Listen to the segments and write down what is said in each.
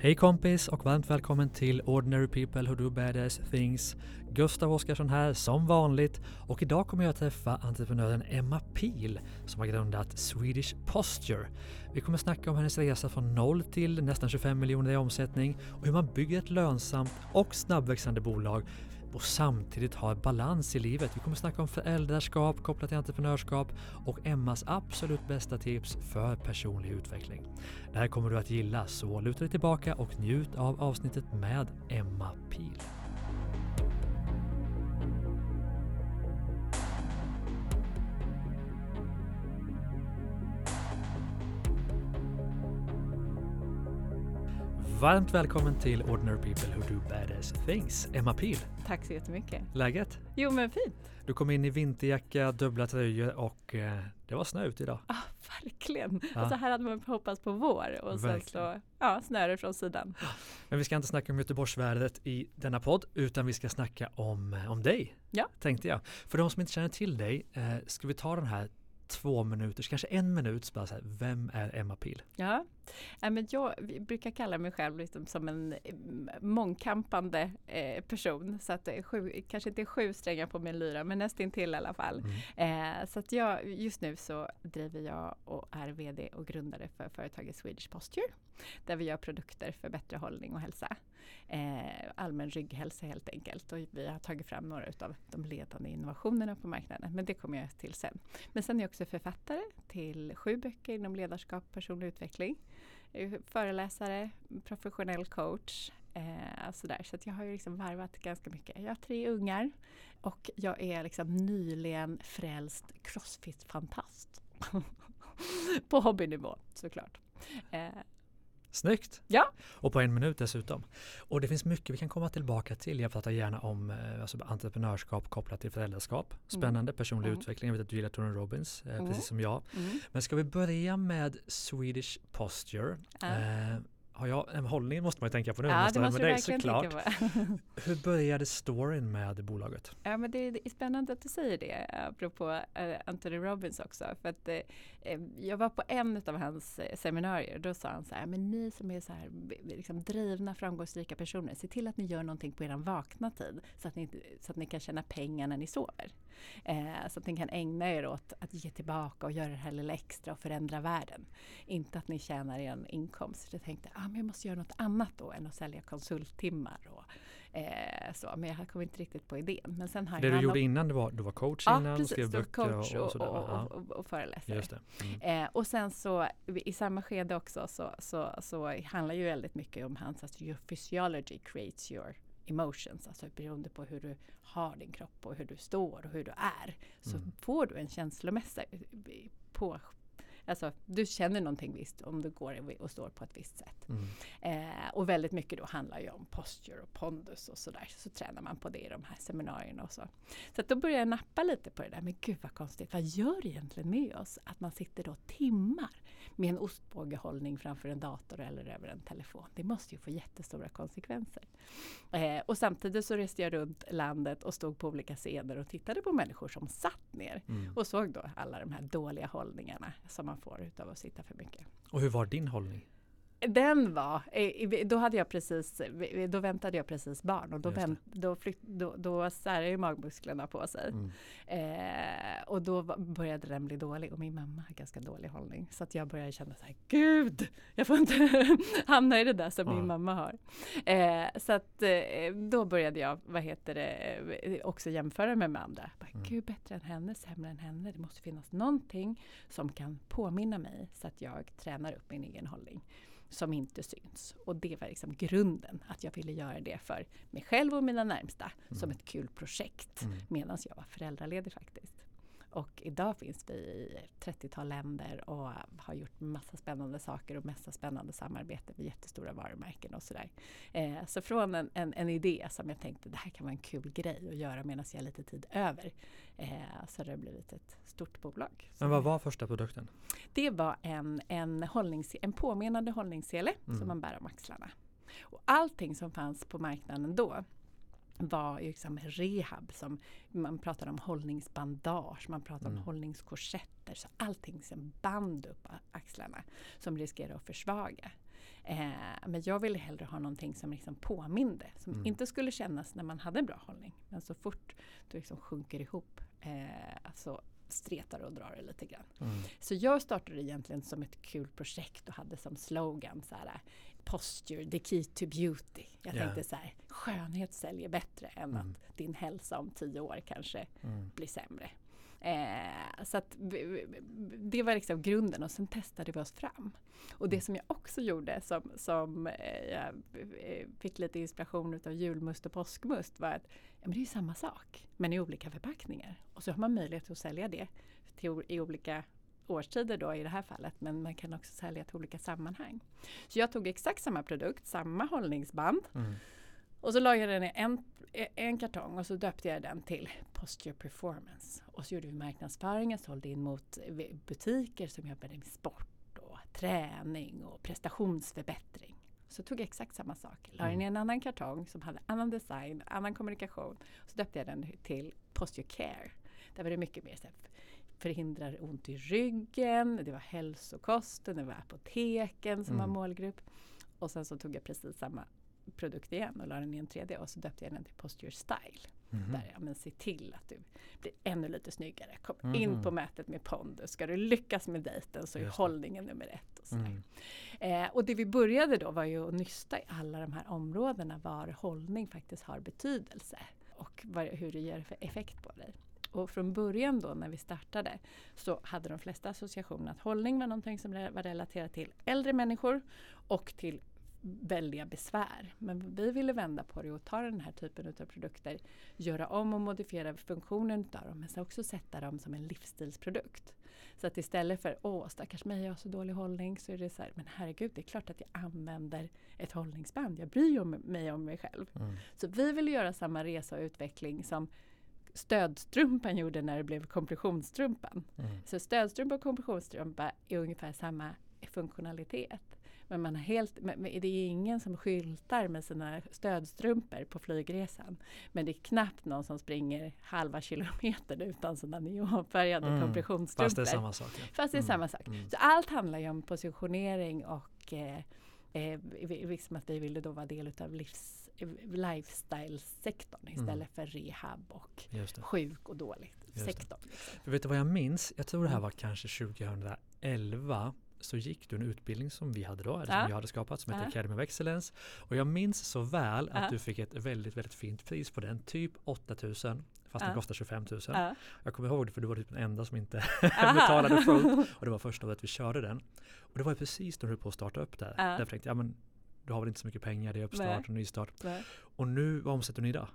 Hej kompis och varmt välkommen till Ordinary People Who Do Badass Things. Gustav Oscarsson här som vanligt och idag kommer jag att träffa entreprenören Emma Pil som har grundat Swedish Posture. Vi kommer snacka om hennes resa från noll till nästan 25 miljoner i omsättning och hur man bygger ett lönsamt och snabbväxande bolag och samtidigt ha balans i livet. Vi kommer snacka om föräldraskap kopplat till entreprenörskap och Emmas absolut bästa tips för personlig utveckling. Det här kommer du att gilla, så luta dig tillbaka och njut av avsnittet med Emma Pil. Varmt välkommen till Ordinary People Who Do Badass Things, Emma Pil. Tack så jättemycket. Läget? Jo men fint. Du kom in i vinterjacka, dubbla tröjor och eh, det var snö ute idag. Ah, verkligen. Ja. Och så här hade man hoppats på vår och sen så ja, det från sidan. Men vi ska inte snacka om Göteborgsvädret i denna podd utan vi ska snacka om, eh, om dig. Ja. Tänkte jag. För de som inte känner till dig, eh, ska vi ta den här två minuters, kanske en minut, bara så här, vem är Emma Pil? Ja, men jag brukar kalla mig själv liksom som en eh, mångkampande eh, person. Så att är sju, kanske inte sju strängar på min lyra men nästintill i alla fall. Mm. Eh, så att jag, just nu så driver jag och är VD och grundare för företaget Swedish Posture. Där vi gör produkter för bättre hållning och hälsa. Eh, allmän rygghälsa helt enkelt. Och vi har tagit fram några av de ledande innovationerna på marknaden. Men det kommer jag till sen. Men sen är jag också författare till sju böcker inom ledarskap och personlig utveckling. Föreläsare, professionell coach. Eh, sådär. Så att jag har ju liksom varvat ganska mycket. Jag har tre ungar och jag är liksom nyligen frälst crossfit-fantast. på hobbynivå såklart. Eh, Snyggt! Ja. Och på en minut dessutom. Och det finns mycket vi kan komma tillbaka till. Jag pratar gärna om eh, alltså entreprenörskap kopplat till föräldraskap. Spännande personlig Mm. utveckling. Jag vet att du gillar Tony Robbins, eh, Mm. precis som jag. mm. Men ska vi börja med Swedish Posture? Ja. Eh, har jag, en hållning måste man ju tänka på nu. Ja, måste det måste med du verkligen såklart. tänka på. Hur började storyn med bolaget? Ja, men det, är spännande att du säger det, apropå eh, Anthony Robbins också. För att, eh, eh, jag var på en av hans eh, seminarier, då sa han så här, men ni som är så här, liksom drivna, framgångsrika personer, se till att ni gör någonting på er vakna tid, så att ni, så att ni kan tjäna pengar när ni sover. Eh, så att ni kan ägna er åt att ge tillbaka och göra det här lilla extra och förändra världen. Inte att ni tjänar er inkomst. Så jag tänkte, ah, men jag måste göra något annat då än att sälja konsulttimmar och eh, så. Men jag kom inte riktigt på idén. Men sen har Det du gjorde och- innan, du var, du var coach Ja, innan, precis. skrev det böcker coach och, och, och sådär. och, och, och, föreläsare. det. Mm. Eh, och sen så i samma skede också så, så, så handlar ju väldigt mycket om hans, alltså your physiology creates your emotions. Alltså beroende på hur du har din kropp och hur du står och hur du är. Så Mm. får du en känslomässig på Alltså du känner någonting visst om du går och står på ett visst sätt. Mm. Eh, och väldigt mycket då handlar ju om posture och pondus och sådär. Så tränar man på det i de här seminarierna och så. Så att då började jag nappa lite på det där. Men gud vad konstigt, vad gör det egentligen med oss att man sitter då timmar med en ostbågehållning framför en dator eller över en telefon? Det måste ju få jättestora konsekvenser. Eh, och samtidigt så reste jag runt landet och stod på olika scener och tittade på människor som satt ner Mm. och såg då alla de här dåliga hållningarna som man får utav att sitta för mycket. Och hur var din hållning? Den var, eh, då hade jag precis, då väntade jag precis barn och då, vänt, då, flytt, då, då särade ju magmusklerna på sig. Mm. Eh, och då började den bli dålig och min mamma har ganska dålig hållning. Så att jag började känna så här, gud, jag får inte hamna i det där som Ja. min mamma har. Eh, så att eh, då började jag, vad heter det, eh, också jämföra mig med andra. Bara, Mm. Gud, bättre än henne, sämre än henne. Det måste finnas någonting som kan påminna mig så att jag tränar upp min egen hållning som inte syns. Och det var liksom grunden, att jag ville göra det för mig själv och mina närmsta som ett kul projekt Mm. medan jag var föräldraledig faktiskt. Och idag finns vi i ett 30-tal länder och har gjort massa spännande saker och massa spännande samarbete med jättestora varumärken och sådär. Eh, så från en, en, en idé som jag tänkte det här kan vara en kul grej att göra medan jag har lite tid över. Eh, så har det blivit ett stort bolag. Men vad var första produkten? Det var en, en, hållnings, en påminnande hållningssele Mm. som man bär om axlarna. Och allting som fanns på marknaden då var liksom rehab. Som man pratar om hållningsbandage, man pratar Mm. om hållningskorsetter. Så allting som band upp axlarna som riskerar att försvaga. Eh, men jag ville hellre ha någonting som liksom påminde, som Mm. inte skulle kännas när man hade en bra hållning. Men så fort du liksom sjunker ihop eh, så stretar och drar det lite grann. Mm. Så jag startade egentligen som ett kul projekt och hade som slogan så här Posture, the key to beauty. Jag Ja. tänkte så här, skönhet säljer bättre än Mm. att din hälsa om tio år kanske Mm. blir sämre. Eh, så att det var liksom grunden och sen testade vi oss fram. Och det som jag också gjorde som, som eh, jag eh, fick lite inspiration utav julmust och påskmust var att ja, men det är samma sak men i olika förpackningar. Och så har man möjlighet att sälja det till, i olika årstider då i det här fallet men man kan också sälja till olika sammanhang. Så jag tog exakt samma produkt, samma hållningsband Mm. och så la jag den i en, en kartong och så döpte jag den till Posture Performance. Och så gjorde vi marknadsföringen, sålde in mot butiker som jobbade med sport och träning och prestationsförbättring. Så tog jag exakt samma sak, la den i en annan kartong som hade annan design, annan kommunikation. Så döpte jag den till Posture Care. Där var det mycket mer så här, förhindrar ont i ryggen, det var hälsokosten, det var apoteken som var Mm. målgrupp. Och sen så tog jag precis samma produkt igen och la den i en 3D och så döpte jag den till Posture Style. Mhm. Där, ja, men se till att du blir ännu lite snyggare. Kom Mhm. in på mötet med pondus. Ska du lyckas med dejten så är Just hållningen nummer ett. Och. Mm. Eh, och det vi började då var ju att nysta i alla de här områdena var hållning faktiskt har betydelse och vad, hur det ger för effekt på dig. Och från början då när vi startade så hade de flesta associationer att hållning var någonting som var relaterat till äldre människor och till väldiga besvär. Men vi ville vända på det och ta den här typen av produkter, göra om och modifiera funktionen utav dem men också sätta dem som en livsstilsprodukt. Så att istället för åh stackars mig, jag har så dålig hållning så är det så här, men herregud det är klart att jag använder ett hållningsband. Jag bryr mig om mig själv. Mm. Så vi vill göra samma resa och utveckling som stödstrumpan gjorde när det blev kompressionsstrumpan. Mm. Så stödstrumpa och kompressionsstrumpa är ungefär samma funktionalitet. Men, man har helt, men det är ingen som skyltar med sina stödstrumpor på flygresan. Men det är knappt någon som springer halva kilometern utan sina neonfärgade Mm. kompressionsstrumpor. Fast det är samma sak. Ja. Fast det är Mm. samma sak. Mm. Så allt handlar ju om positionering och eh, eh, liksom att vi ville då vara del utav livs, lifestyle-sektorn istället för rehab och sjuk och dåligt sektorn. Liksom. För vet du vad jag minns? Jag tror det här Mm. var kanske 2011 så gick du en utbildning som vi hade då, eller Ja. som jag hade skapat, som heter Ja. Academy of Excellence. Och jag minns så väl att Ja. du fick ett väldigt, väldigt fint pris på den, typ 8000 fast den Ja. kostar 25 000. Ja. Jag kommer ihåg det för du var typ den enda som inte betalade fullt och det var första året vi körde den. Och det var precis när du höll på att starta upp där. Ja. Därför tänkte jag, ja men du har väl inte så mycket pengar, det är uppstart Nej. och nystart. Nej. Och nu, vad omsätter ni idag?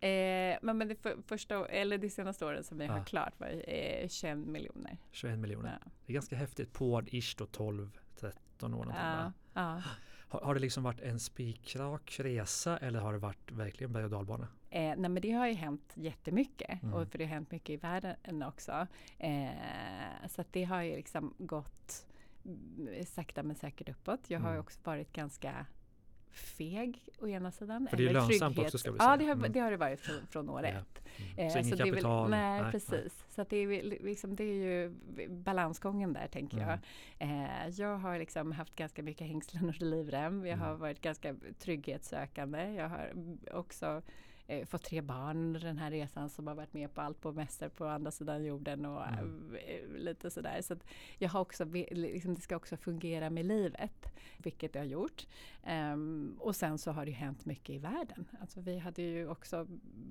Eh, men men det för, första, eller det senaste året som vi Ja. har klart var eh, 21 miljoner. 21 miljoner. Ja. Det är ganska häftigt på ish då 12, 13 år? Ja. Ja. Har, har det liksom varit en spikrak resa eller har det varit verkligen berg och dalbana? Eh, nej men det har ju hänt jättemycket Mm. och för det har hänt mycket i världen också. Eh, så att det har ju liksom gått sakta men säkert uppåt. Jag har Mm. också varit ganska feg å ena sidan. För det är lönsamt trygghets- också, ska vi Ja säga. det har, Mm. det har det varit från, från år Ja. ett. Mm. Eh, så inget det är väl- kapital? nej, precis. Så att det, är, liksom, det är ju balansgången där tänker Mm. jag. Eh, jag har liksom haft ganska mycket hängslen och livrem. Jag har Mm. varit ganska trygghetssökande. Jag har också eh, fått tre barn under den här resan som har varit med på allt på mässor på andra sidan jorden och Mm. eh, lite sådär. Så jag har också, liksom, det ska också fungera med livet, vilket det har gjort. Ehm, och sen så har det hänt mycket i världen. Alltså vi hade ju också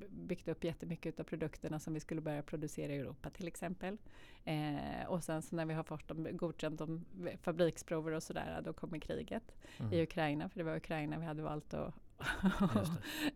byggt upp jättemycket av produkterna som vi skulle börja producera i Europa till exempel. Eh, och sen så när vi har fått dem godkänt om fabriksprover och sådär, då kommer kriget Mm. i Ukraina. För det var Ukraina vi hade valt att.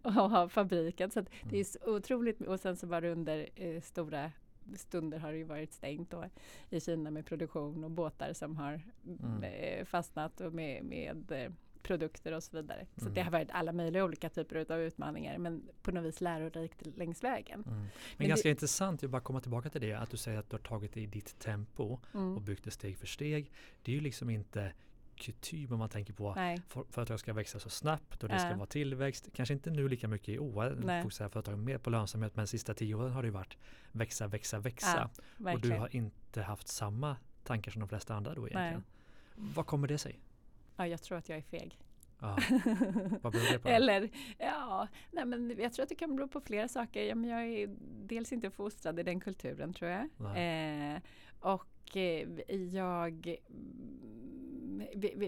Och ha fabriken. Så det Mm. är så otroligt. Och sen så var det under eh, stora stunder har det ju varit stängt då, i Kina med produktion och båtar som har Mm. eh, fastnat och med, med eh, produkter och så vidare. Så Mm. det har varit alla möjliga olika typer av utmaningar men på något vis lärorikt längs vägen. Mm. Men, Men ganska det- intressant, jag bara komma tillbaka till det, att du säger att du har tagit det i ditt tempo och Mm. byggt det steg för steg. Det är ju liksom inte kutym om man tänker på Nej, för- företag ska växa så snabbt och det ska vara tillväxt. Kanske inte nu lika mycket i år, Nej. fokuserar företagen mer på lönsamhet, men de sista tio åren har det ju varit växa, växa, växa. Och du har inte haft samma tankar som de flesta andra då egentligen. Vad kommer det sig? Ja, jag tror att jag är feg. Vad beror det på? Eller, ja, nej men jag tror att det kan bero på flera saker. Ja, men jag är dels inte fostrad i den kulturen tror jag. Eh, och eh, jag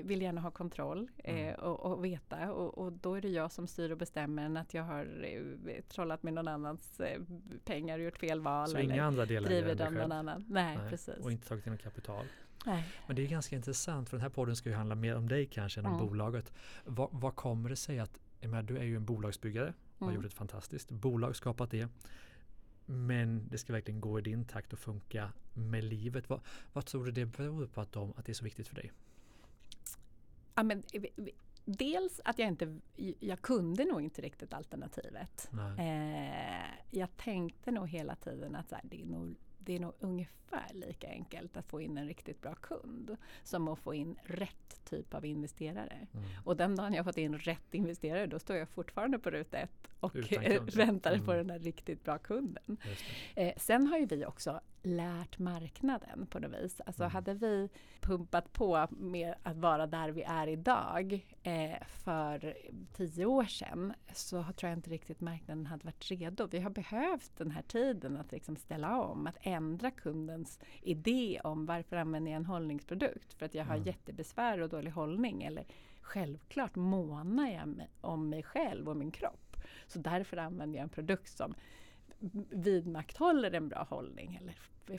vill gärna ha kontroll eh, mm. och, och, veta och, och, då är det jag som styr och bestämmer än att jag har eh, trollat med någon annans eh, pengar och gjort fel val. Så eller inga andra delar driver dem någon annan. Nej, Nej, precis. Och inte tagit in kapital. Nej. Men det är ganska intressant för den här podden ska ju handla mer om dig kanske än om mm. bolaget. Vad, vad kommer det sig att, menar, du är ju en bolagsbyggare och har mm. gjort ett fantastiskt bolag, skapat det. Men det ska verkligen gå i din takt och funka med livet. Vad, vad tror du det beror på att, de, att det är så viktigt för dig? Ja, men, dels att jag inte, jag kunde nog inte riktigt alternativet. Eh, jag tänkte nog hela tiden att så här, det är nog det är nog ungefär lika enkelt att få in en riktigt bra kund som att få in rätt typ av investerare. Mm. Och den dagen jag fått in rätt investerare då står jag fortfarande på ruta ett och väntar mm. på den där riktigt bra kunden. Eh, sen har ju vi också lärt marknaden på något vis. Alltså mm. hade vi pumpat på med att vara där vi är idag eh, för tio år sedan så tror jag inte riktigt marknaden hade varit redo. Vi har behövt den här tiden att liksom ställa om, att ändra kundens idé om varför använder jag en hållningsprodukt? För att jag har mm. jättebesvär och dålig hållning eller självklart månar jag om mig själv och min kropp. Så därför använder jag en produkt som vidmakthåller en bra hållning eller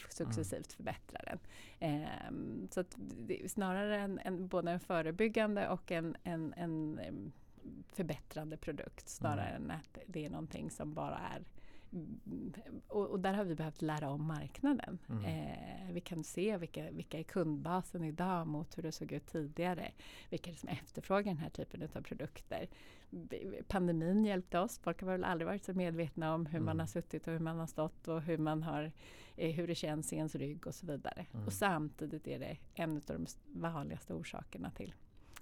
successivt mm. förbättrar den. Eh, så att snarare en, en, både en förebyggande och en, en, en förbättrande produkt snarare mm. än att det är någonting som bara är och, och, där har vi behövt lära om marknaden. Mm. Eh, vi kan se vilka, vilka är kundbasen idag mot hur det såg ut tidigare. Vilka är det som efterfrågar den här typen av produkter. Pandemin hjälpte oss. Folk har väl aldrig varit så medvetna om hur mm. man har suttit och hur man har stått och hur, man har, eh, hur det känns i ens rygg och så vidare. Mm. Och samtidigt är det en av de vanligaste orsakerna till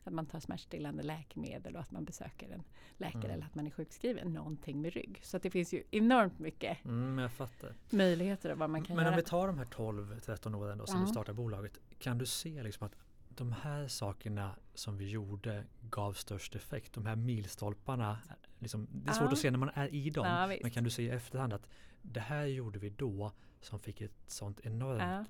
att man tar smärtstillande läkemedel och att man besöker en läkare mm. eller att man är sjukskriven. Någonting med rygg. Så det finns ju enormt mycket mm, möjligheter och vad man kan Men göra. Men om vi tar de här 12-13 åren då som mm. du startade bolaget. Kan du se liksom att de här sakerna som vi gjorde gav störst effekt. De här milstolparna. Liksom, det är svårt ja. att se när man är i dem. Ja, men kan du se i efterhand att det här gjorde vi då som fick ett sånt enormt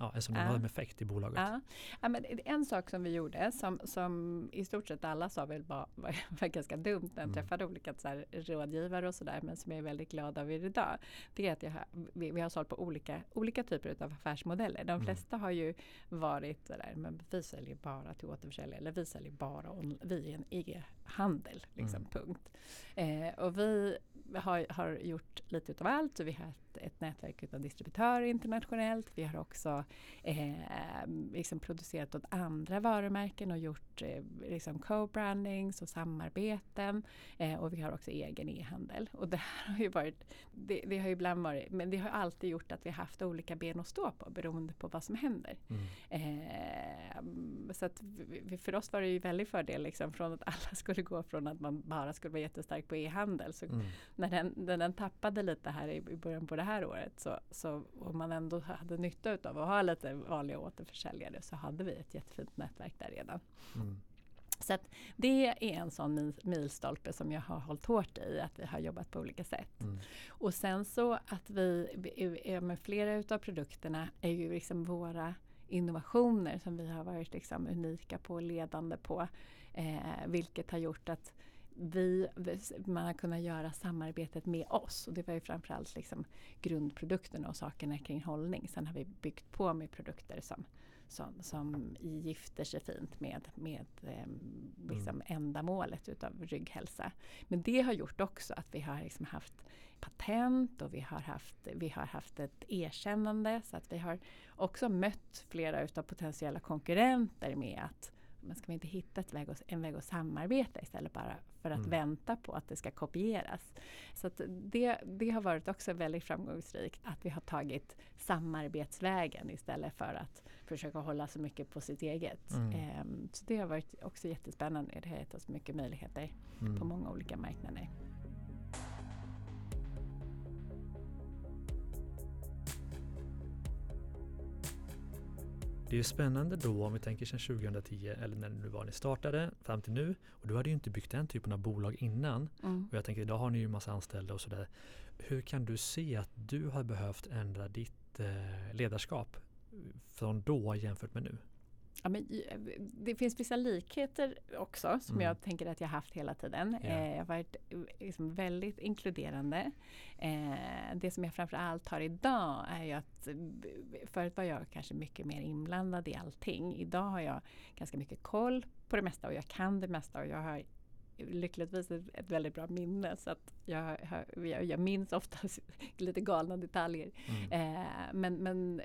ja. liksom, ja, en sån enorm effekt i bolaget. Ja. ja. men en sak som vi gjorde som, som i stort sett alla sa väl var, var, var ganska dumt när jag mm. träffade olika så här, rådgivare och sådär men som jag är väldigt glad över idag. Det är att jag, vi, vi har sålt på olika, olika typer av affärsmodeller. De mm. flesta har ju varit sådär, men vi säljer bara till återförsäljare eller vi säljer bara on, vi är en e-handel. Liksom, mm. punkt. Eh, och vi har, har gjort lite utav allt. Så vi har ett, ett nätverk av distributörer internationellt. Vi har också eh, liksom producerat åt andra varumärken och gjort eh, liksom co-brandings och samarbeten. Eh, och vi har också egen e-handel. Och det här har ju varit, det, det, har ju ibland varit, men det har alltid gjort att vi haft olika ben att stå på beroende på vad som händer. Mm. Eh, så att vi, för oss var det ju väldigt fördel liksom, från att alla skulle gå från att man bara skulle vara jättestark på e-handel. Så mm. När, den, när den tappade lite här i, början på det här året så, så och man ändå hade nytta av att ha lite vanliga återförsäljare så hade vi ett jättefint nätverk där redan. Mm. Så det är en sån milstolpe som jag har hållit hårt i, att vi har jobbat på olika sätt. Mm. Och sen så att vi, med flera utav produkterna är ju liksom våra innovationer som vi har varit liksom unika på och ledande på. Eh, vilket har gjort att vi, man har kunnat göra samarbetet med oss. Och det var ju framförallt liksom grundprodukterna och sakerna kring hållning. Sen har vi byggt på med produkter som, som, som gifter sig fint med, med eh, liksom mm. ändamålet utav rygghälsa. Men det har gjort också att vi har liksom haft patent och vi har, haft, vi har haft ett erkännande. Så att vi har också mött flera utav potentiella konkurrenter med att men ska vi inte hitta väg och, en väg att samarbeta istället bara för att mm. vänta på att det ska kopieras. Så det, det har varit också väldigt framgångsrikt att vi har tagit samarbetsvägen istället för att försöka hålla så mycket på sitt eget. Mm. Um, så det har varit också jättespännande. Det har gett oss mycket möjligheter mm. på många olika marknader. Det är ju spännande då om vi tänker sedan 2010 eller när det nu var ni startade fram till nu. Och du hade ju inte byggt den typen av bolag innan. Mm. Och jag tänker idag har ni ju massa anställda och sådär. Hur kan du se att du har behövt ändra ditt eh, ledarskap från då jämfört med nu? Ja, men, det finns vissa likheter också som Mm. jag tänker att jag haft hela tiden. Eh, jag har varit eh, liksom väldigt inkluderande. Eh, det som jag framför allt har idag är ju att eh, förut var jag kanske mycket mer inblandad i allting. Idag har jag ganska mycket koll på det mesta och jag kan det mesta och jag har lyckligtvis ett, ett väldigt bra minne så att jag, jag, jag minns ofta lite galna detaljer. Mm. Eh, men, men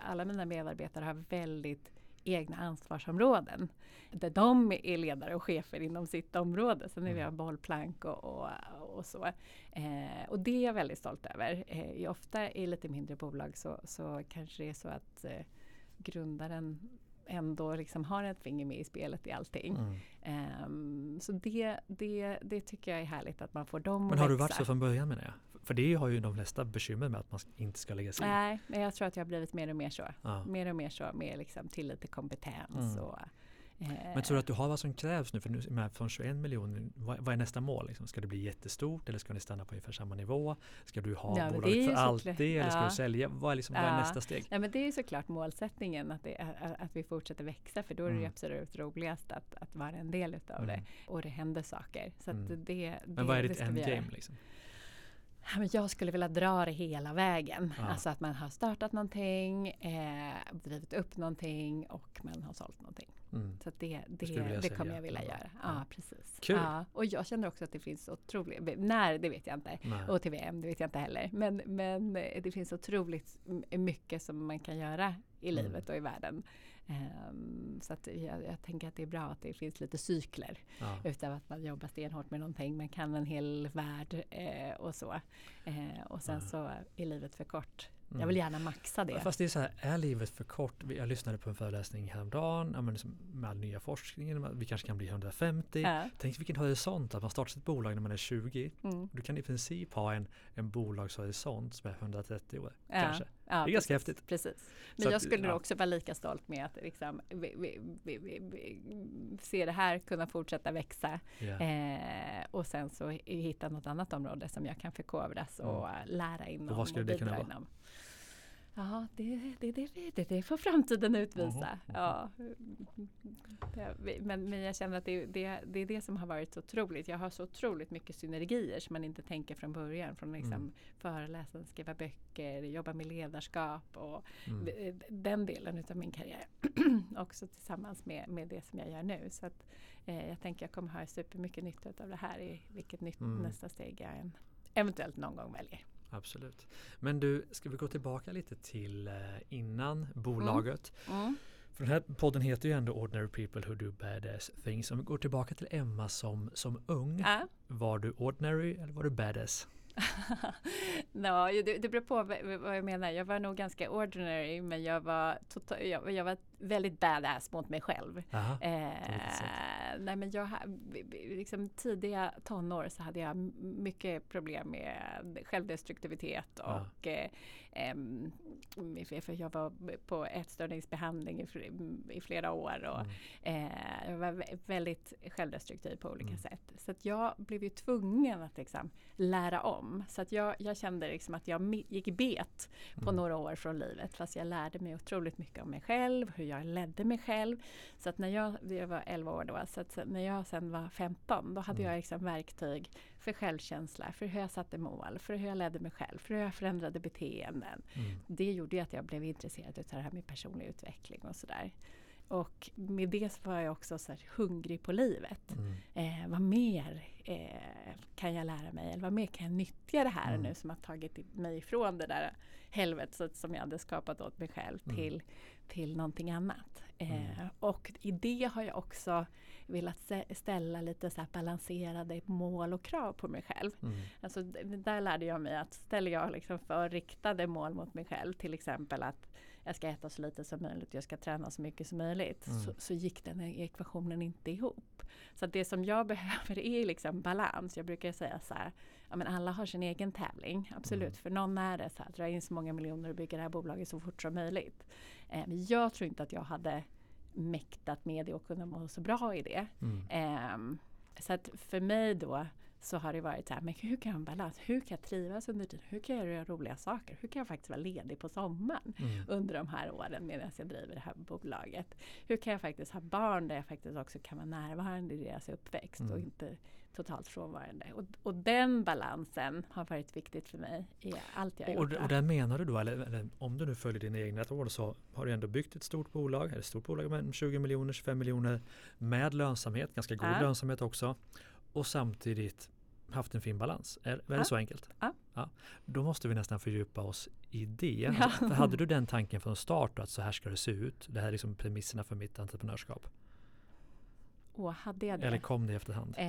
alla mina medarbetare har väldigt egna ansvarsområden. Där de är ledare och chefer inom sitt område. Sen är vi Mm. bollplank och, och, och så. Eh, och det är jag väldigt stolt över. Eh, ofta i lite mindre bolag så, så kanske det är så att eh, grundaren ändå liksom har ett finger med i spelet i allting. Mm. Ehm, så det, det, det tycker jag är härligt att man får dem Men har du växa. varit så från början menar jag? För det har ju de flesta bekymmer med att man inte ska lägga sig i. Nej, men jag tror att jag har blivit mer och mer så. Ja. Mer och mer så med liksom tillit till kompetens. Mm. Och, eh, Men tror du att du har vad som krävs nu? För nu med från 21 miljoner, vad, vad är nästa mål? Liksom? Ska det bli jättestort eller ska ni stanna på ungefär samma nivå? Ska du ha Ja, det bolaget ju för alltid eller ska ja. du sälja? Vad är, liksom, vad är Ja. nästa steg? Nej, men det är ju såklart målsättningen att, det är, att vi fortsätter växa för då är det ju Mm. absolut roligast att, att vara en del utav Mm. det. Och det händer saker. Så att Mm. det, det, Men vad är det ditt endgame? Liksom? Jag skulle vilja dra det hela vägen. Ja. Alltså att man har startat någonting, eh, drivit upp någonting och man har sålt någonting. Mm. Så det, det, vilja det kommer jag vilja Ja. göra. Ja. Ja, precis. Kul. Ja, och jag känner också att det finns otroligt, när det vet jag inte. Nej. Och till VM, det vet jag inte heller. Men, men det finns otroligt mycket som man kan göra i Mm. livet och i världen. Ehm, så jag, jag tänker att det är bra att det finns lite cykler Ja. utav att man jobbar stenhårt med någonting, man kan en hel värld eh, och så. Eh, och sen Ja. så är livet för kort. Mm. Jag vill gärna maxa det. Fast det är så här, är livet för kort? Jag lyssnade på en föreläsning häromdagen ja, men liksom med all nya forskningen, vi kanske kan bli 150. Ja. Tänk vilken horisont, att man startar sitt bolag när man är 20. Mm. Du kan i princip ha en, en bolagshorisont som är 130 år. Ja. Kanske. Ja, Det är ganska häftigt. Precis. Men Så jag att, skulle ja. också vara lika stolt med att liksom, vi, vi, vi, se det här kunna fortsätta växa. Ja. Eh, och sen så hitta något annat område som jag kan förkovras och lära inom. Mm. vad skulle det kunna vara? inom. Ja, det, det, det, det, får framtiden utvisa. Ja. Men, men jag känner att det, det, det är det som har varit så otroligt. Jag har så otroligt mycket synergier som man inte tänker från början. Från liksom Mm. föreläsa, skriva böcker, jobba med ledarskap och Mm. den delen utav min karriär. också tillsammans med, med det som jag gör nu. Så att, eh, jag tänker jag kommer ha supermycket nytta av det här i vilket nytt Mm. nästa steg jag än eventuellt någon gång väljer. Absolut. Men du, ska vi gå tillbaka lite till eh, innan bolaget? Mm. För den här podden heter ju ändå Ordinary People Who Do Badass Things. Om vi går tillbaka till Emma som, som ung. Ja. Var du ordinary eller var du badass? no, det, det beror på vad jag menar. Jag var nog ganska ordinary men jag var, tota- jag, jag var väldigt badass mot mig själv. Aha. Eh, nej men jag, liksom tidiga tonår så hade jag mycket problem med självdestruktivitet och eh, för jag var på ätstörningsbehandling i, fl- i flera år och Mm. eh, jag var vä- väldigt självdestruktiv på olika Mm. sätt. Så att jag blev ju tvungen att liksom lära om. Så att jag, jag kände liksom att jag gick bet på Mm. några år från livet. Fast jag lärde mig otroligt mycket om mig själv, hur jag ledde mig själv. Så att när jag, jag var 11 år då, så att när jag sen var 15 då hade Mm. jag liksom verktyg för självkänsla, för hur jag satte mål, för hur jag ledde mig själv, för hur jag förändrade beteenden. Mm. Det gjorde ju att jag blev intresserad av det här med personlig utveckling och sådär. Och med det så var jag också så hungrig på livet. Mm. Eh, vad mer eh, kan jag lära mig? Eller vad mer kan jag nyttja det här Mm. nu som har tagit mig ifrån det där helvetet som jag hade skapat åt mig själv Mm. till, till någonting annat. Eh, Mm. Och i det har jag också velat stä- ställa lite så balanserade mål och krav på mig själv. Mm. Alltså, där lärde jag mig att ställer jag liksom för riktade mål mot mig själv, till exempel att jag ska äta så lite som möjligt, jag ska träna så mycket som möjligt, Mm. så, så gick den ekvationen inte ihop. Så det som jag behöver är liksom balans. Jag brukar säga så här, ja men alla har sin egen tävling, absolut. Mm. För någon är det så här, dra in så många miljoner och bygga det här bolaget så fort som möjligt. Eh, men jag tror inte att jag hade mäktat med det och kunna må så bra i det. Mm. Ehm, så att för mig då så har det varit så här, men hur kan jag balans? Hur kan jag trivas under tiden? Hur kan jag göra roliga saker? Hur kan jag faktiskt vara ledig på sommaren Mm. under de här åren medan jag driver det här bolaget? Hur kan jag faktiskt ha barn där jag faktiskt också kan vara närvarande i deras uppväxt Mm. och inte totalt frånvarande? Och, och den balansen har varit viktigt för mig i allt jag har Och, gjort. och där menar du då, eller, eller om du nu följer dina egna råd så har du ändå byggt ett stort bolag, eller ett stort bolag med 20 miljoner, 25 miljoner med lönsamhet, ganska god Ja. lönsamhet också. Och samtidigt haft en fin balans. Är, är det Ja. så enkelt? Ja. Då måste vi nästan fördjupa oss i det. Ja. Alltså, för hade du den tanken från start att så här ska det se ut? Det här är liksom premisserna för mitt entreprenörskap. Åh, hade jag det? Eller kom det i efterhand? Eh,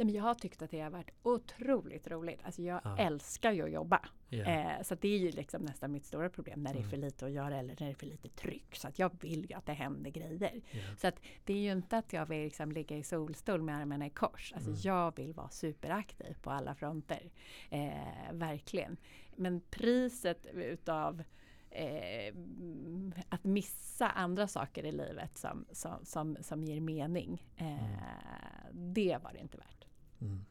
nej men jag har tyckt att det har varit otroligt roligt. Alltså jag Ja. älskar ju att jobba. Ja. Eh, så det är ju liksom nästan mitt stora problem när det är Mm. för lite att göra eller när det är för lite tryck. Så att jag vill ju att det händer grejer. Ja. Så att det är ju inte att jag vill liksom ligga i solstol med armarna i kors. Alltså Mm. jag vill vara superaktiv på alla fronter. Eh, verkligen. Men priset utav eh, mm, att missa andra saker i livet som, som, som, som ger mening. Eh, Det var det inte värt. Mm.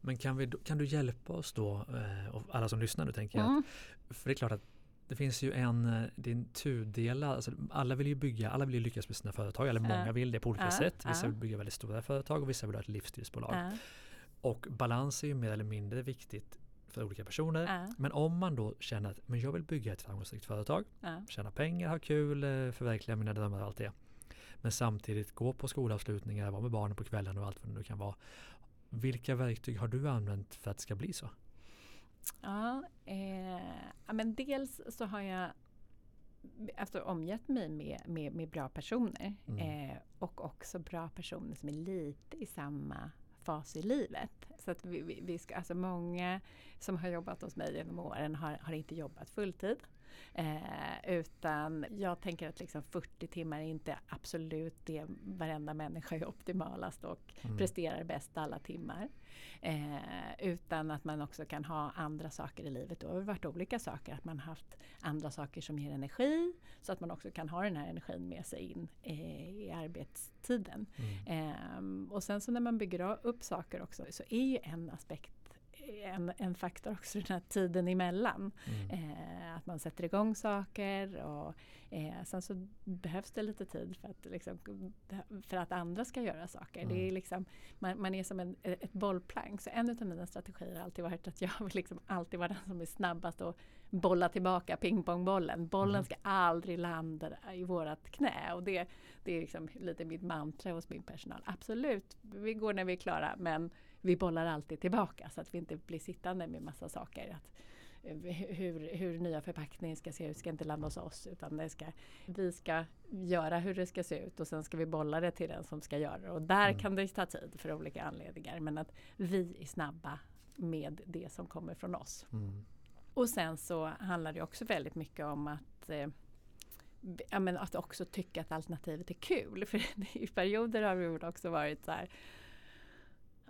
Men kan, vi, kan du hjälpa oss då, eh, och alla som lyssnar nu tänker jag, Mm. För det är klart att det finns ju en, eh, det är en tudelad, alltså alla vill ju bygga, alla vill ju lyckas med sina företag, eller många vill det på olika sätt. Vissa vill bygga väldigt stora företag och vissa vill ha ett livsstilsbolag. Och balans är ju mer eller mindre viktigt för olika personer. ja, Men om man då känner att men jag vill bygga ett framgångsrikt företag, ja. tjäna pengar, ha kul, eh, förverkliga mina drömmar och allt det. Men samtidigt gå på skolavslutningar, vara med barnen på kvällen och allt vad det nu kan vara. Vilka verktyg har du använt för att det ska bli så? Ja, eh, men dels så har jag alltså, omgett mig med, med, med bra personer. Mm. Eh, och också bra personer som är lite i samma fas i livet. Så att vi, vi, vi ska, alltså många som har jobbat hos mig genom åren har, har inte jobbat fulltid. Eh, utan jag tänker att liksom 40 timmar är inte absolut det varenda människa är optimalast och Mm. presterar bäst alla timmar. Eh, utan att man också kan ha andra saker i livet. Då har det varit olika saker. Att man haft andra saker som ger energi. Så att man också kan ha den här energin med sig in eh, i arbetstiden. Mm. Ehm, och sen så när man bygger upp saker också så är ju en aspekt en, en faktor också den här tiden emellan. Mm. Eh, att man sätter igång saker och eh, sen så behövs det lite tid för att, liksom, för att andra ska göra saker. Mm. Det är liksom, man, man är som en, ett bollplank. Så en av mina strategier har alltid varit att jag vill liksom alltid vara den som är snabbast och bolla tillbaka pingpongbollen. Bollen Mm. ska aldrig landa i vårat knä. Och det, det är liksom lite mitt mantra hos min personal. Absolut, vi går när vi är klara men vi bollar alltid tillbaka så att vi inte blir sittande med massa saker. Att, eh, hur, hur nya förpackningen ska se ut ska inte landa hos oss utan det ska, vi ska göra hur det ska se ut och sen ska vi bolla det till den som ska göra det. Och där Mm. kan det ta tid för olika anledningar men att vi är snabba med det som kommer från oss. Mm. Och sen så handlar det också väldigt mycket om att eh, ja, men att också tycka att alternativet är kul. För i perioder har väl också varit så här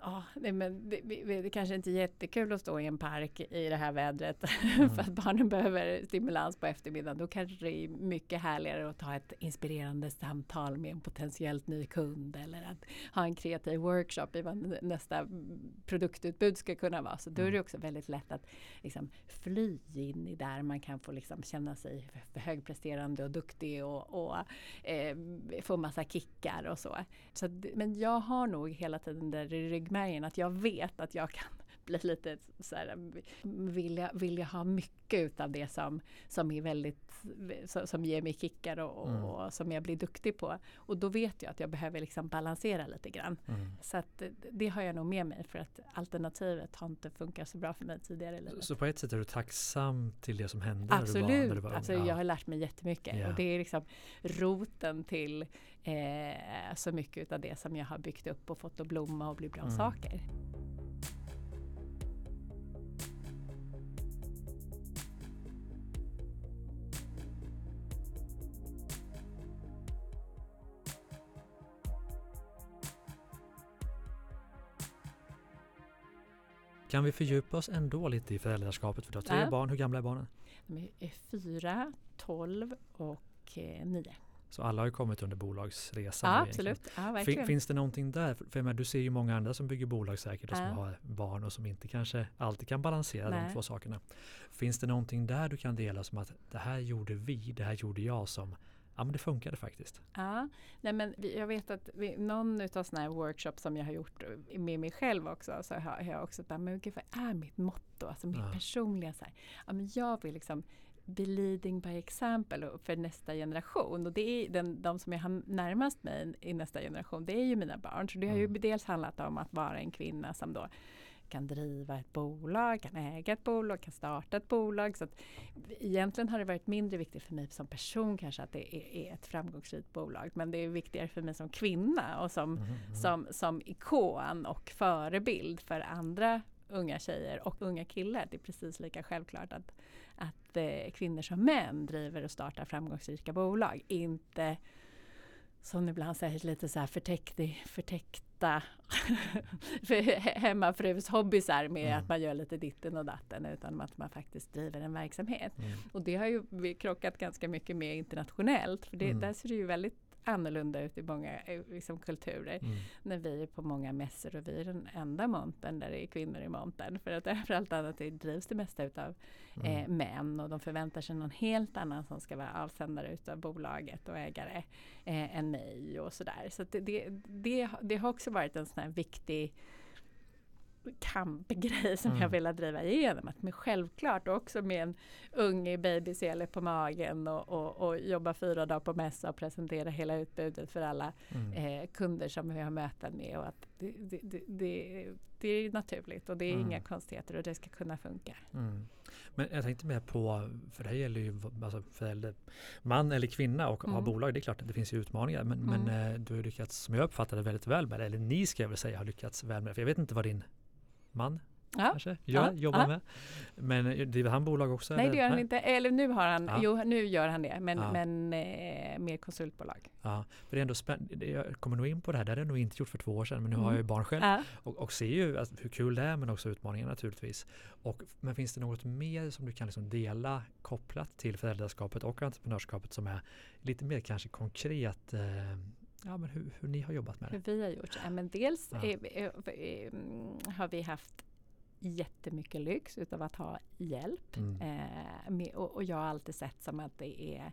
Ja, nej, men det, det kanske inte är jättekul att stå i en park i det här vädret Mm. för att barnen behöver stimulans på eftermiddagen. Då kanske det är mycket härligare att ta ett inspirerande samtal med en potentiellt ny kund eller att ha en kreativ workshop i vad nä- nästa produktutbud ska kunna vara. Så då är det Mm. också väldigt lätt att liksom fly in i där man kan få liksom känna sig högpresterande och duktig och, och eh, få massa kickar och så. så men jag har nog hela tiden där i ryggmärgen att jag vet att jag kan bli lite så här, vill jag, vill jag ha mycket utav det som, som är väldigt, som, ger mig kickar och, Mm. och som jag blir duktig på. Och då vet jag att jag behöver liksom balansera lite grann. Mm. Så att det har jag nog med mig för att alternativet har inte funkat så bra för mig tidigare i Så, livet. så på ett sätt är du tacksam till det som hände när du var, när Absolut, du var ung? alltså, Ja. jag har lärt mig jättemycket Ja. och det är liksom roten till eh, så mycket av det som jag har byggt upp och fått att blomma och bli bra Mm. saker. Kan vi fördjupa oss ändå lite i föräldraskapet? För du har tre Ja. barn. Hur gamla är barnen? De är fyra, tolv och eh, nio. Så alla har ju kommit under bolagsresan. Ja, absolut. Ja, Fin, finns det någonting där? För, menar, du ser ju många andra som bygger bolag säkert och som Ja. har barn och som inte kanske alltid kan balansera de Nej. två sakerna. Finns det någonting där du kan dela som att det här gjorde vi, det här gjorde jag som Ja men det funkade faktiskt. Ja, nej men vi, jag vet att vid någon av sådana här workshops som jag har gjort med mig själv också så har jag också bara, men gud vad är mitt motto? Alltså mitt Ja. personliga så här, ja men jag vill liksom be leading by example för nästa generation. Och det är den, de som jag har närmast mig i nästa generation, det är ju mina barn. Så det har ju Mm. dels handlat om att vara en kvinna som då kan driva ett bolag, kan äga ett bolag, kan starta ett bolag. Så att egentligen har det varit mindre viktigt för mig som person kanske att det är, är ett framgångsrikt bolag. Men det är viktigare för mig som kvinna och som, Mhm, mhm. som, som ikon och förebild för andra unga tjejer och unga killar. Det är precis lika självklart att, att eh, kvinnor som män driver och startar framgångsrika bolag. Inte som ibland sägs lite så här förtäckt, förtäckta he- hemmafrus hobbysar med Mm. att man gör lite ditten och datten utan att man faktiskt driver en verksamhet. Mm. Och det har ju krockat ganska mycket med internationellt. För det, Mm. där ser det ju väldigt annorlunda ut i många liksom, kulturer. Mm. När vi är på många mässor och vi är den enda montern där det är kvinnor i montern. För att överallt annat det drivs det mesta utav eh, Mm. män och de förväntar sig någon helt annan som ska vara avsändare utav bolaget och ägare eh, än mig och sådär. Så det, det, det, det har också varit en sån här viktig kampgrej som Mm. jag vill driva igenom. Att med självklart också med en ung babysele på magen och, och, och jobba fyra dagar på mässa och presentera hela utbudet för alla Mm. eh, kunder som vi har möten med. Och att det, det, det, det, det är naturligt och det är Mm. inga konstigheter och det ska kunna funka. Mm. Men jag tänkte mer på, för det här gäller ju alltså förälder, man eller kvinna och ha Mm. bolag. Det är klart att det finns ju utmaningar men, men Mm. eh, du har lyckats, som jag uppfattar det, väldigt väl med det. Eller ni ska jag väl säga har lyckats väl med det. För jag vet inte vad din man Ja. kanske gör, Ja. jobbar Ja. med. Men eh, driver han bolag också? Nej eller? det gör han inte. Eller nu har han, Ja. jo nu gör han det. Men, men eh, mer konsultbolag. Ja, för det är ändå spännande. Jag kommer nog in på det här. Det hade jag nog inte gjort för två år sedan. Men nu har jag ju Mm. barn själv. Och, och ser ju alltså, hur kul det är men också utmaningar naturligtvis. Och, men finns det något mer som du kan liksom dela kopplat till föräldraskapet och entreprenörskapet som är lite mer kanske konkret eh, ja, men hur, hur ni har jobbat med Hur det? vi har gjort. Ja, men dels Ja. mm, har vi haft jättemycket lyx utav att ha hjälp. Mm. Eh, med, och, och jag har alltid sett som att det är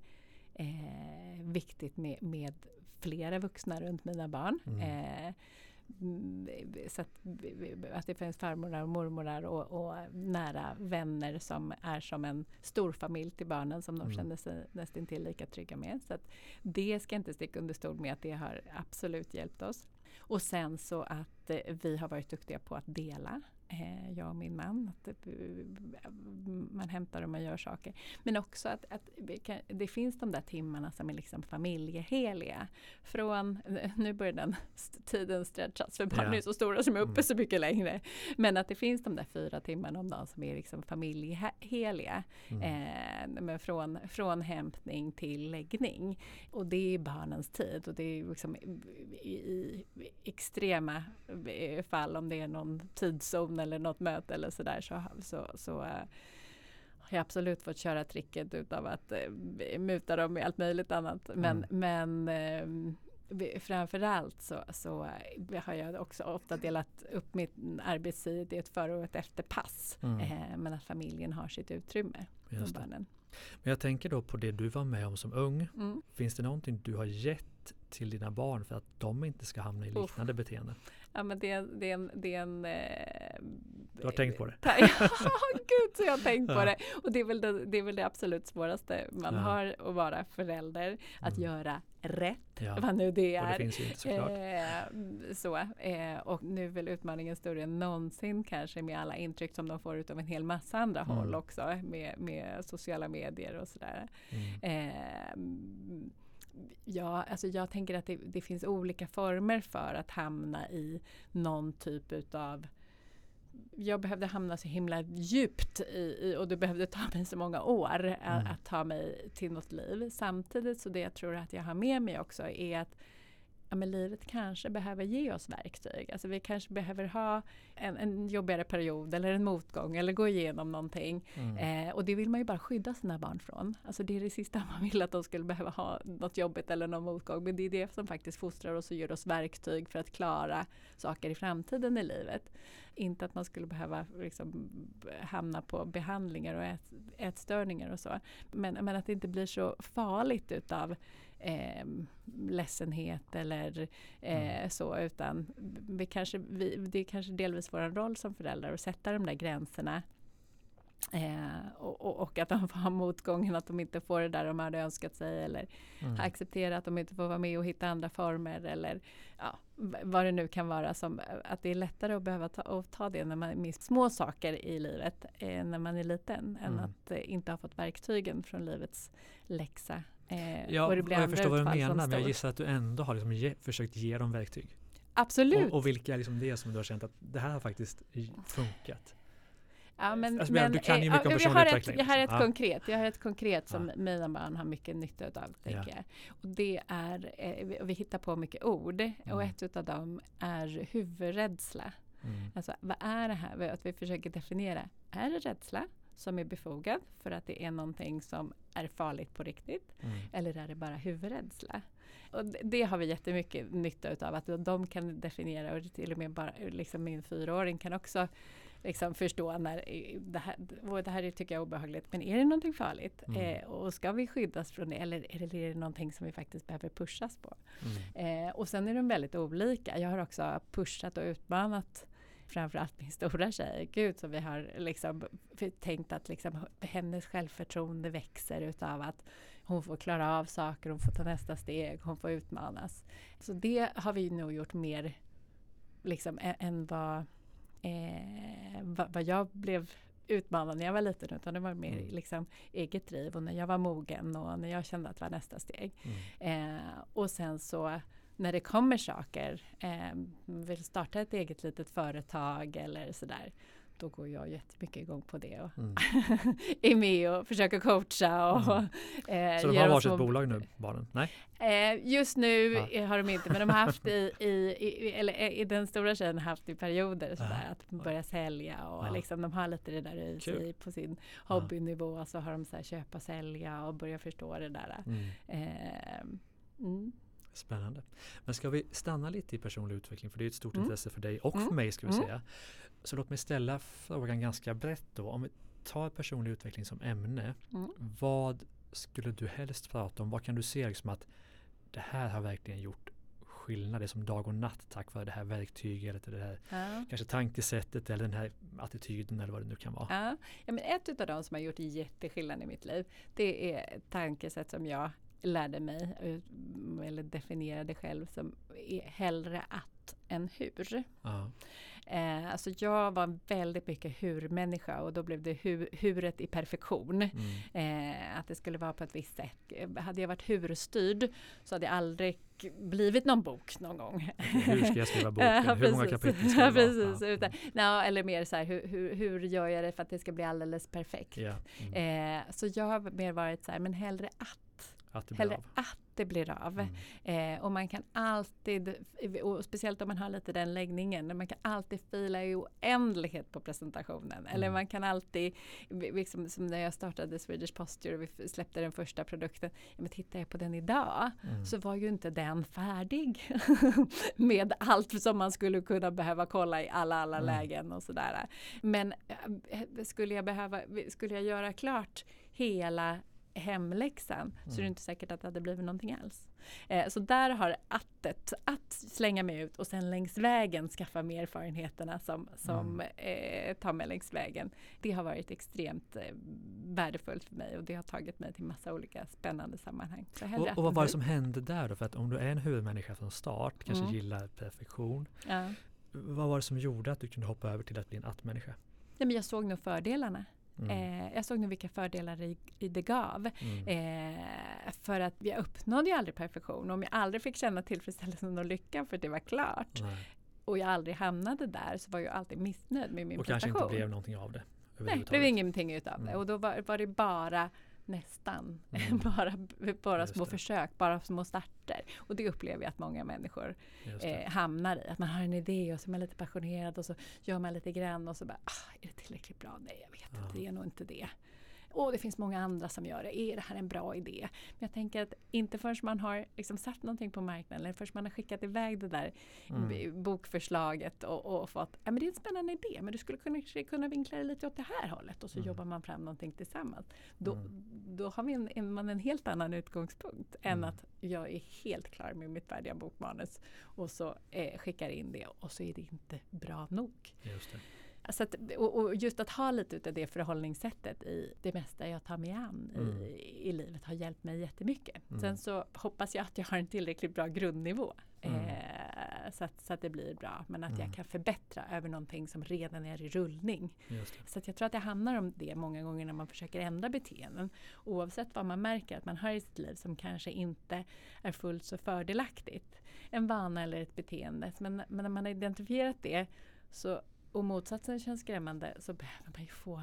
eh, viktigt med, med flera vuxna runt mina barn. Mm. Eh, så att, att det finns farmor och mormorar och, och nära vänner som är som en stor familj till barnen som de Mm. känner sig nästintill lika trygga med. Så att det ska inte sticka under stol med att det har absolut hjälpt oss. Och sen så att eh, vi har varit duktiga på att dela, jag och min man. Att det, man hämtar och man gör saker. Men också att, att kan, det finns de där timmarna som är liksom familjeheliga. Från, nu börjar den tiden stretchas för barnen Ja. är så stora som är uppe Mm. så mycket längre. Men att det finns de där fyra timmarna om dagen som är liksom familjeheliga. Mm. Eh, men från, från hämtning till läggning. Och det är barnens tid och det är liksom i, i extrema eh, fall om det är någon tidszon eller något möte eller sådär så, så, så eh, har jag absolut fått köra tricket utav att eh, muta dem med allt möjligt annat. Men, men eh, framförallt så, så eh, har jag också ofta delat upp min arbetstid i ett före och ett efterpass. Mm. Eh, men att familjen har sitt utrymme Just barnen. Men jag tänker då på det du var med om som ung. Mm. Finns det någonting du har gett till dina barn för att de inte ska hamna i Uff. liknande beteenden? Ja men det är, det är en... Det är en eh, Du har tänkt på det? Ja, gud så jag har tänkt på det. Och det är, väl det, det är väl det absolut svåraste man Ja. har att vara förälder. Att Mm. göra rätt, Ja. vad nu det Och det är. finns ju inte såklart. Eh, så, eh, och nu är väl utmaningen större än någonsin kanske med alla intryck som de får utav en hel massa andra Mm. håll också med, med sociala medier och sådär. Mm. Eh, ja, alltså jag tänker att det, det finns olika former för att hamna i någon typ utav jag behövde hamna så himla djupt i, i och det behövde ta mig så många år a- Mm. att ta mig till något liv. Samtidigt så det jag tror att jag har med mig också är att ja, men livet kanske behöver ge oss verktyg. Alltså vi kanske behöver ha en, en jobbigare period eller en motgång eller gå igenom någonting. Mm. Eh, och det vill man ju bara skydda sina barn från. Alltså det är det sista man vill att de skulle behöva ha något jobbigt eller någon motgång. Men det är det som faktiskt fostrar oss och ger oss verktyg för att klara saker i framtiden i livet. Inte att man skulle behöva liksom hamna på behandlingar och ät, ätstörningar och så. Men, men att det inte blir så farligt utav eh, ledsenhet eller eh, Mm. så utan vi kanske, vi, det är kanske delvis vår roll som föräldrar att sätta de där gränserna Eh, och, och, att de får ha motgången att de inte får det där de hade önskat sig eller Mm. acceptera att de inte får vara med och hitta andra former eller ja, vad det nu kan vara som att det är lättare att behöva ta, att ta det när man med små saker i livet eh, när man är liten än Mm. att eh, inte ha fått verktygen från livets läxa. Eh, Ja, och och det blir jag förstår vad du menar men jag gissar att du ändå har liksom ge, försökt ge dem verktyg. Absolut! Och, och vilka är liksom det som du har känt att det här har faktiskt funkat? Ja, men, Alltså, men du kan ju eh, mycket om ja, personlig jag har ett, utveckling, Jag har ett liksom. Ja. konkret, jag har ett konkret som Ja. mina barn har mycket nytta av. Tänker Ja. Och det är, eh, vi, och hittar på mycket ord och Mm. ett av dem är huvudrädsla. Mm. Alltså vad är det här? Att vi försöker definiera. Är det rädsla som är befogad för att det är någonting som är farligt på riktigt? Mm. Eller är det bara huvudrädsla? Och det, det har vi jättemycket nytta utav. Att de kan definiera och till och med bara liksom min fyraåring kan också liksom förstå när det här, och det här tycker jag är obehagligt. Men är det någonting farligt? Mm. Eh, och ska vi skyddas från det? Eller är det, är det någonting som vi faktiskt behöver pushas på? Mm. Eh, och sen är de väldigt olika. Jag har också pushat och utmanat framförallt min stora tjej. Gud så vi har liksom tänkt att liksom hennes självförtroende växer utav att hon får klara av saker, hon får ta nästa steg, hon får utmanas. Så det har vi nog gjort mer liksom än vad, eh, vad, vad jag blev utmanad när jag var liten utan det var mer Mm. liksom eget driv och när jag var mogen och när jag kände att det var nästa steg. Mm. Eh, och sen så när det kommer saker, eh, vill starta ett eget litet företag eller sådär, då går jag jättemycket igång på det och Mm. är med och försöker coacha och Mm. eh, Så de har varsitt bolag nu, barnen? Nej? Eh, just nu Ja. eh, har de inte, men de har haft i, i, i, eller, eh, i den stora tjejen haft i perioder sådär, att börja sälja och Ja. liksom, de har lite det där i sig på sin hobbynivå. Så har de så här, köpa, sälja och börja förstå det där. Mm. Eh, mm. Spännande. Men ska vi stanna lite i personlig utveckling för det är ett stort Mm. intresse för dig och Mm. för mig ska vi Mm. säga. Så låt mig ställa frågan ganska brett då. Om vi tar personlig utveckling som ämne. Mm. Vad skulle du helst prata om? Vad kan du se liksom att det här har verkligen gjort skillnad? Det är som dag och natt tack vare det här verktyget eller det här Ja. kanske tankesättet eller den här attityden eller vad det nu kan vara. Ja. Ja, men ett av de som har gjort jätteskillnad i mitt liv det är ett tankesätt som jag lärde mig eh, eller definierade själv som hellre att än hur. Ja. Eh, alltså jag var väldigt mycket hur-människa och då blev det hu huret i perfektion. Mm. Eh, att det skulle vara på ett visst sätt. Hade jag varit hurstyrd så hade jag aldrig blivit någon bok någon gång. Hur ska jag skriva boken? Ja, Hur många kapitel ska det vara? precis. Ja. Utan, ja, eller mer så här, hur, hur, hur gör jag det för att det ska bli alldeles perfekt? Ja. Mm. Eh, så jag har mer varit så här, men hellre att. Att det blir Hellre av. att det blir av. Mm. Eh, och man kan alltid, och speciellt om man har lite den läggningen, man kan alltid fila i oändlighet på presentationen. Eller Mm. man kan alltid, liksom, som när jag startade Swedish Posture och vi släppte den första produkten, ja, men tittar jag på den idag Mm. så var ju inte den färdig med allt som man skulle kunna behöva kolla i alla, alla Mm. lägen och sådär. Men eh, skulle jag behöva, skulle jag göra klart hela hemläxan så är det Mm. inte säkert att det hade blivit någonting alls. Eh, så där har attet, att slänga mig ut och sen längs vägen skaffa mig erfarenheterna som, som eh, tar mig längs vägen. Det har varit extremt eh, värdefullt för mig och det har tagit mig till massa olika spännande sammanhang. Och, och vad var det som hände där då? För att om du är en huvudmänniska från start, kanske Mm. gillar perfektion. Ja. Vad var det som gjorde att du kunde hoppa över till att bli en att-människa? Nej, men jag såg nog fördelarna. Mm. Eh, jag såg nog vilka fördelar i, i det gav. Mm. Eh, för att jag uppnådde ju aldrig perfektion. Om jag aldrig fick känna tillfredsställelsen och lyckan för att det var klart Nej. och jag aldrig hamnade där så var jag alltid missnöjd med min Och kanske prestation. inte blev någonting av det. Nej, det blev ingenting utav det. Mm. Och då var, var det bara nästan. Mm. bara bara Just små det. försök, bara små starter. Och det upplever jag att många människor eh, hamnar i. Att man har en idé och så är man lite passionerad och så gör man lite grann och så bara, ah, är det tillräckligt bra? Nej, jag vet Ja. inte, det är nog inte det. Och det finns många andra som gör det. Är det här en bra idé? Men jag tänker att inte förrän man har liksom satt någonting på marknaden eller förrän man har skickat iväg det där Mm. bokförslaget och, och fått, ja men det är en spännande idé men du skulle kunna, kunna vinkla det lite åt det här hållet och så Mm. jobbar man fram någonting tillsammans. Då, Mm. då har vi en, en, man en helt annan utgångspunkt än Mm. att att jag är helt klar med mitt färdiga bokmanus och så eh, skickar in det och så är det inte bra nog. Just det. Så att, och, och just att ha lite utav det förhållningssättet i det mesta jag tar mig an Mm. i, i livet har hjälpt mig jättemycket. Mm. Sen så hoppas jag att jag har en tillräckligt bra grundnivå. Mm. Eh, så, att, så att det blir bra. Men att Mm. jag kan förbättra över någonting som redan är i rullning. Så att jag tror att det handlar om det många gånger när man försöker ändra beteenden. Oavsett vad man märker att man har i sitt liv som kanske inte är fullt så fördelaktigt. En vana eller ett beteende. Men, men när man har identifierat det så, och motsatsen känns skrämmande så behöver man ju få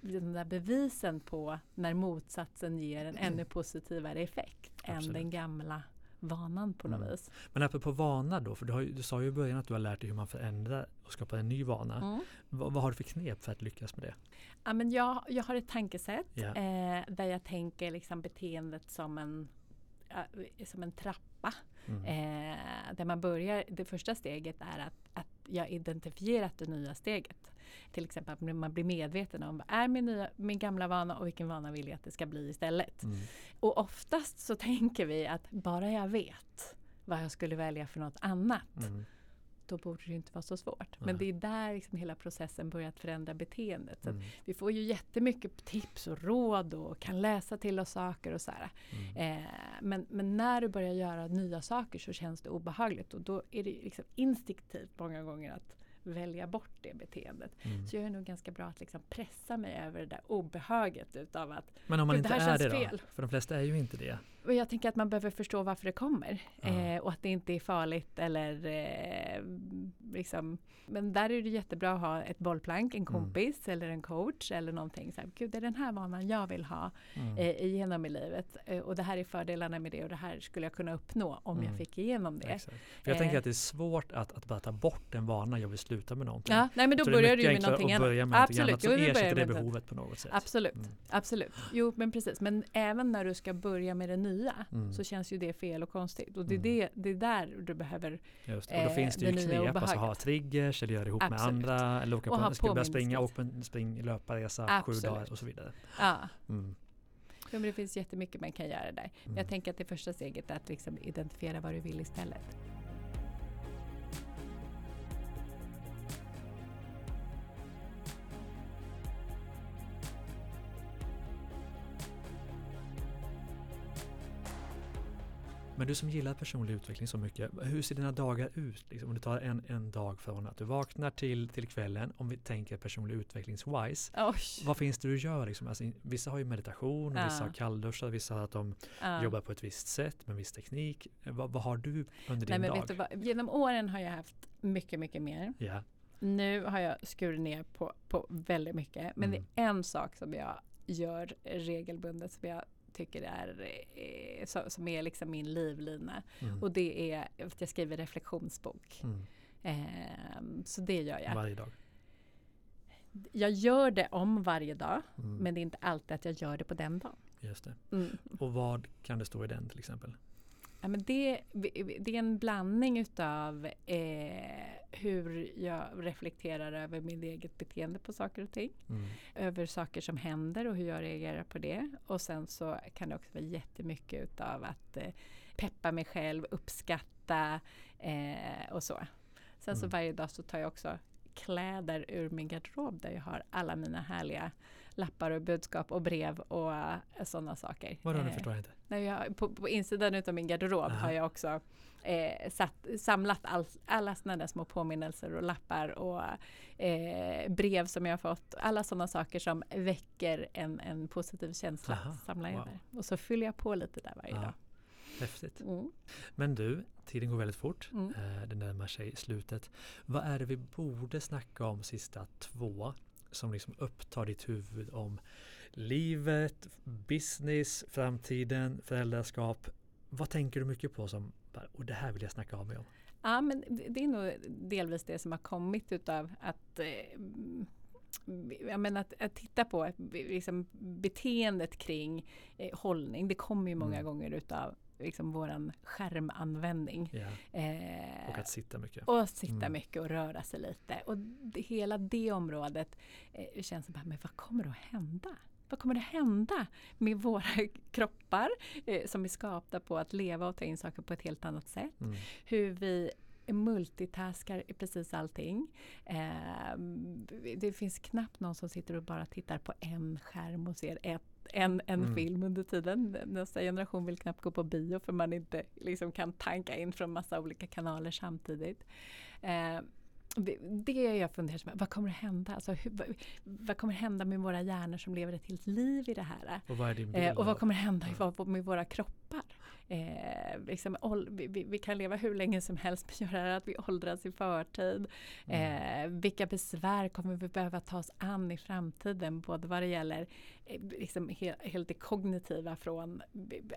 de där bevisen på när motsatsen ger en ännu positivare effekt än Absolut. den gamla vanan på något Mm. vis. Men apropå vana då, för du, har, du sa ju i början att du har lärt dig hur man förändrar och skapar en ny vana. Mm. Vad, har du för knep för att lyckas med det? Ja, men jag, jag har ett tankesätt Ja. eh, där jag tänker liksom beteendet som en, som en trappa. Mm. Eh, där man börjar, det första steget är att, att jag identifierat det nya steget. Till exempel att man blir medveten om vad är min, nya, min gamla vana och vilken vana vill jag att det ska bli istället. Mm. Och oftast så tänker vi att bara jag vet vad jag skulle välja för något annat Mm. Då borde det inte vara så svårt. Men det är där liksom hela processen börjar att förändra beteendet. Så Mm. vi får ju jättemycket tips och råd och kan läsa till oss saker och så. Mm. Eh, men, men när du börjar göra nya saker så känns det obehagligt och då är det liksom instinktivt många gånger att välja bort det beteendet. Mm. Så jag är nog ganska bra att liksom pressa mig över det där obehaget utav att Men om man Gud, det inte här är det då? fel. För de flesta är ju inte det. Och jag tänker att man behöver förstå varför det kommer. Eh, och att det inte är farligt eller eh, liksom. Men där är det jättebra att ha ett bollplank, Mm. en kompis eller en coach eller någonting. Så här, Gud, det är den här vanan jag vill ha Mm. eh, igenom i livet. Eh, och det här är fördelarna med det och det här skulle jag kunna uppnå om Mm. jag fick igenom det. Jag Eh. tänker att det är svårt att, att bara ta bort en vana jag vill sluta med någonting. Ja, nej men då börjar du med någonting annat. med någonting annat Absolut, som vi börjar ersätter det behovet på något sätt. Absolut, Mm. absolut. Jo men precis. Men även när du ska börja med det nya Mm. så känns ju det fel och konstigt. Och det är, Mm. det, det är där du behöver Just. Och då eh, finns det ju nya knep, alltså ha triggers eller göra ihop med Absolut. andra. Eller åka Och på, ha ska du börja springa, påminnelser. åk på en spring, löparresa sju Absolut. dagar och så vidare. Ja, Mm. jo, men det finns jättemycket man kan göra där. Men Mm. jag tänker att det första steget är att liksom identifiera vad du vill istället. Men du som gillar personlig utveckling så mycket, hur ser dina dagar ut? Liksom, om du tar en, en dag från att du vaknar till, till kvällen, om vi tänker personlig utvecklings-wise. Vad finns det du gör? Liksom? Alltså, vissa har ju meditation, och vissa Ja. har kallduschar, vissa har att de Ja. jobbar på ett visst sätt med viss teknik. Vad, vad har du under Nej, din men dag? vad? Genom åren har jag haft mycket, mycket mer. Ja. Nu har jag skurit ner på, på väldigt mycket. Men Mm. det är en sak som jag gör regelbundet som jag tycker är, eh, så, som är liksom min livlina. Mm. Och det är att jag skriver reflektionsbok. Mm. Ehm, så det gör jag. Varje dag. Jag gör det om varje dag. Mm. Men det är inte alltid att jag gör det på den dagen. Just det. Mm. Och vad kan det stå i den till exempel? Ja, men det, det är en blandning utav eh, hur jag reflekterar över mitt eget beteende på saker och ting. Mm. Över saker som händer och hur jag reagerar på det. Och sen så kan det också vara jättemycket utav att eh, peppa mig själv, uppskatta eh, och så. Sen så Mm. varje dag så tar jag också kläder ur min garderob där jag har alla mina härliga lappar och budskap och brev och uh, sådana saker. Vadå, nu Eh, förstår jag inte. Nej, jag, på, på insidan utav min garderob Aha. har jag också eh, satt, samlat all, alla sådana små påminnelser och lappar och eh, brev som jag har fått. Alla sådana saker som väcker en, en positiv känsla. Aha, samlar jag wow. där. Och så fyller jag på lite där varje Ja. dag. Häftigt. Mm. Men du, tiden går väldigt fort. Mm. Eh, det närmar sig slutet. Vad är det vi borde snacka om sista två som liksom upptar ditt huvud om livet, business, framtiden, föräldraskap. Vad tänker du mycket på som, och det här vill jag snacka av mig om? Ja, men det är nog delvis det som har kommit utav att eh, jag menar att, att titta på liksom, beteendet kring eh, hållning. Det kommer ju många mm. gånger utav liksom våran skärmanvändning. Yeah. Eh, och att sitta mycket. Och sitta mm. mycket och röra sig lite. Och det, hela det området eh, känns som, men vad kommer att hända? Vad kommer att hända med våra kroppar eh, som är skapta på att leva och ta in saker på ett helt annat sätt? Mm. Hur vi multitaskar i precis allting. Eh, det finns knappt någon som sitter och bara tittar på en skärm och ser ett, en, en mm. film under tiden. Nästa generation vill knappt gå på bio för man inte liksom kan tanka in från massa olika kanaler samtidigt. Eh, det är jag funderar på, vad kommer att hända? Alltså, hur, vad, vad, kommer att hända med våra hjärnor som lever ett helt liv i det här? Och vad, eh, och vad kommer att hända med våra kroppar? Eh, liksom, vi, vi, kan leva hur länge som helst men gör det att vi åldras i förtid. Mm. Eh, vilka besvär kommer vi behöva ta oss an i framtiden? Både vad det gäller eh, liksom, he, helt det kognitiva från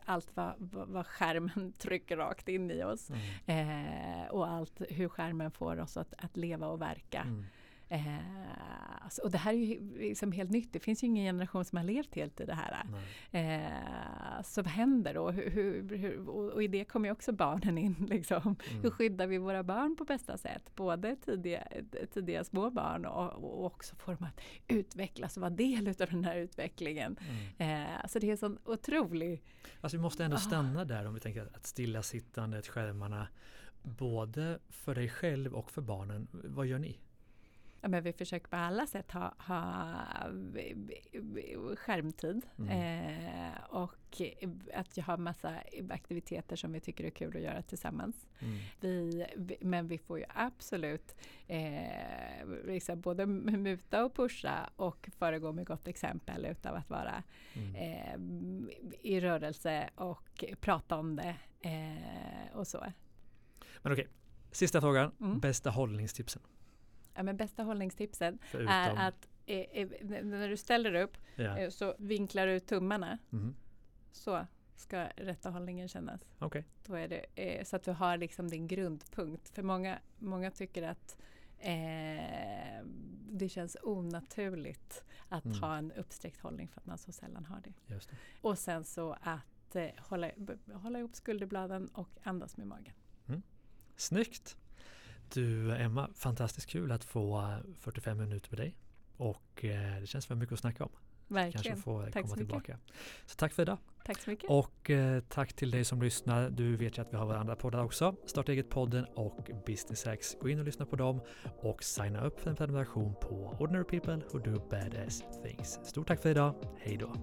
allt vad, vad, skärmen trycker rakt in i oss. Mm. Eh, och allt hur skärmen får oss att, att leva och verka. Mm. Eh, alltså, och det här är ju liksom helt nytt. Det finns ju ingen generation som har levt helt i det här. Eh, så vad händer då? Hur, hur, hur, och, i det kommer ju också barnen in. Liksom. Mm. Hur skyddar vi våra barn på bästa sätt? Både tidiga, tidiga små barn och, och också får dem att utvecklas och vara del av den här utvecklingen. Mm. Eh, så det är sån otrolig... Alltså vi måste ändå ah. stanna där om vi tänker att stillasittandet, skärmarna, både för dig själv och för barnen. Vad gör ni? Ja, men vi försöker på alla sätt ha, ha skärmtid. Mm. Eh, och att jag har massa aktiviteter som vi tycker är kul att göra tillsammans. Mm. Vi, men vi får ju absolut eh, liksom både muta och pusha och föregå med gott exempel utav att vara mm. eh, i rörelse och prata om det eh, och så. Men okej, sista frågan. Mm. Bästa hållningstipsen? Ja, men bästa hållningstipset Förutom. är att eh, eh, när du ställer upp ja. eh, så vinklar du tummarna. Mm. Så ska rätta hållningen kännas. Okay. Då är det, eh, så att du har liksom din grundpunkt. För många, många tycker att eh, det känns onaturligt att mm. ha en uppsträckt hållning för att man så sällan har det. det. Och sen så att eh, hålla, hålla ihop skulderbladen och andas med magen. Mm. Snyggt! Du Emma, fantastiskt kul att få 45 minuter med dig. Och eh, det känns för mycket att snacka om. Verkligen. Kanske få tack komma tillbaka. Så tack för idag. Tack så mycket. Och eh, tack till dig som lyssnar. Du vet ju att vi har varandra poddar också. Starta eget-podden och Business Hacks. Gå in och lyssna på dem och signa upp för en prenumeration på Ordinary People Who Do Badass Things. Stort tack för idag. Hej då.